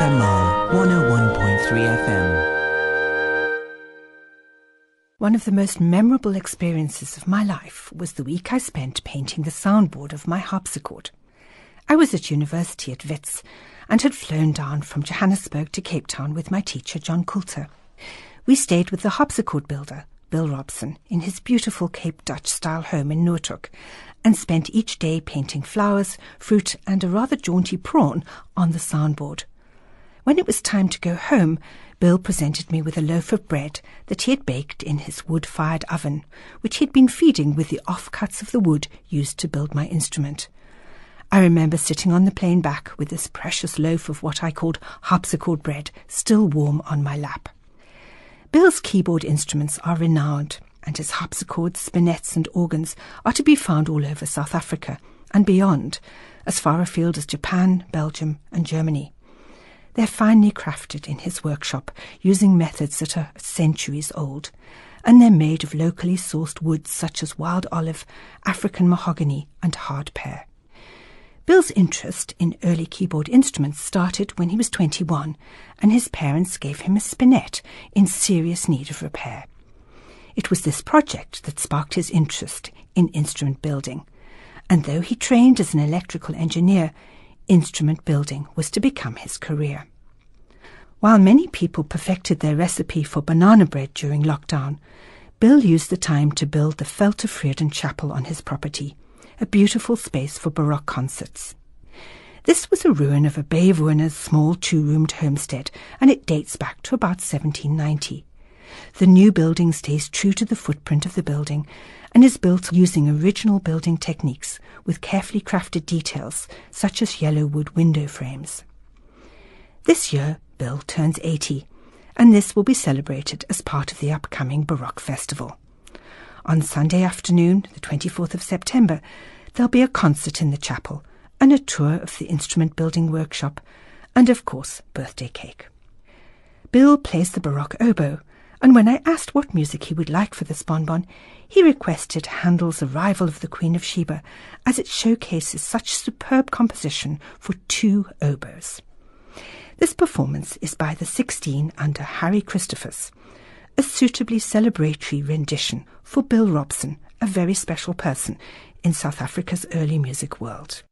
CFMR 101.3 FM. One of the most memorable experiences of my life was the week I spent painting the soundboard of my harpsichord. I was at university at Wits and had flown down from Johannesburg to Cape Town with my teacher, John Coulter. We stayed with the harpsichord builder, Bill Robson, in his beautiful Cape Dutch style home in Noordhoek and spent each day painting flowers, fruit, and a rather jaunty prawn on the soundboard. When it was time to go home, Bill presented me with a loaf of bread that he had baked in his wood fired oven, which he had been feeding with the offcuts of the wood used to build my instrument. I remember sitting on the plane back with this precious loaf of what I called harpsichord bread still warm on my lap. Bill's keyboard instruments are renowned, and his harpsichords, spinets, and organs are to be found all over South Africa and beyond, as far afield as Japan, Belgium, and Germany. They're finely crafted in his workshop using methods that are centuries old, and they're made of locally sourced woods such as wild olive, African mahogany, and hard pear. Bill's interest in early keyboard instruments started when he was 21 and his parents gave him a spinet in serious need of repair. It was this project that sparked his interest in instrument building, and though he trained as an electrical engineer, instrument building was to become his career. While many people perfected their recipe for banana bread during lockdown, Bill used the time to build the Veltevreden Chapel on his property a beautiful space for Baroque concerts. This was a ruin of a bywoner's small two-roomed homestead, and it dates back to about 1790. The new building stays true to the footprint of the building and is built using original building techniques with carefully crafted details such as yellow wood window frames. This year, Bill turns 80, and this will be celebrated as part of the upcoming Baroque Festival. On Sunday afternoon, the 24th of September, there'll be a concert in the chapel and a tour of the instrument building workshop and, of course, birthday cake. Bill plays the Baroque oboe, and when I asked what music he would like for this bonbon, he requested Handel's Arrival of the Queen of Sheba, as it showcases such superb composition for two oboes. This performance is by the Sixteen under Harry Christophers, a suitably celebratory rendition for Bill Robson, a very special person in South Africa's early music world.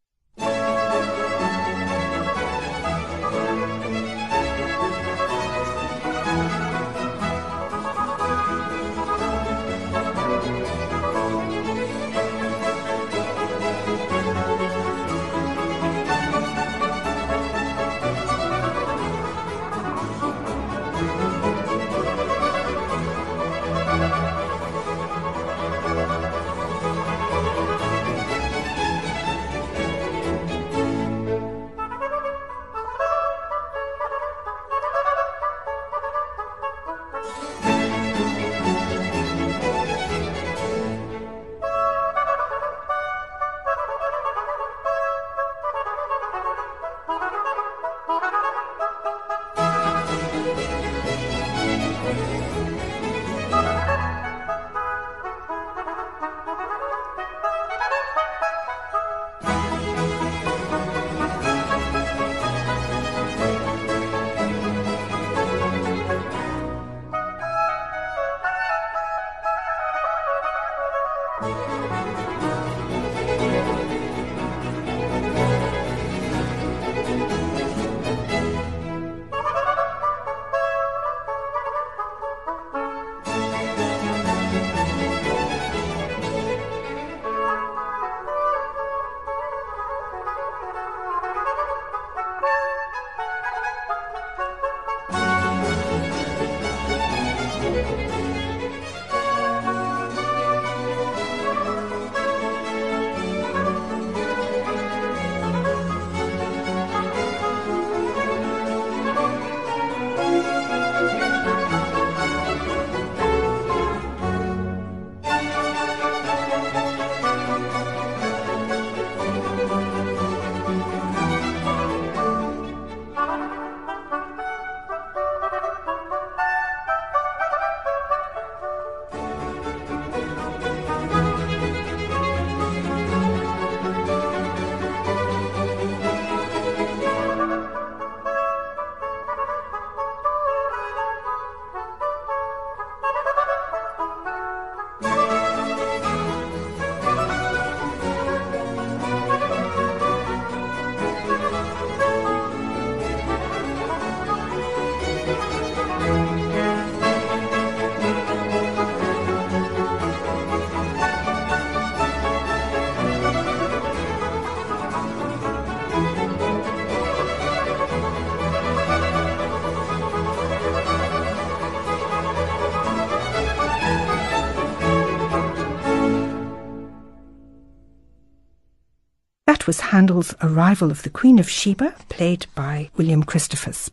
was Handel's Arrival of the Queen of Sheba, played by William Christophers.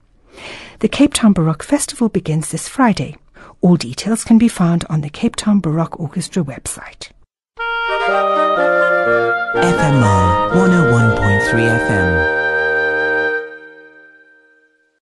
The Cape Town Baroque Festival begins this Friday. All details can be found on the Cape Town Baroque Orchestra website. FMR 101.3 FM.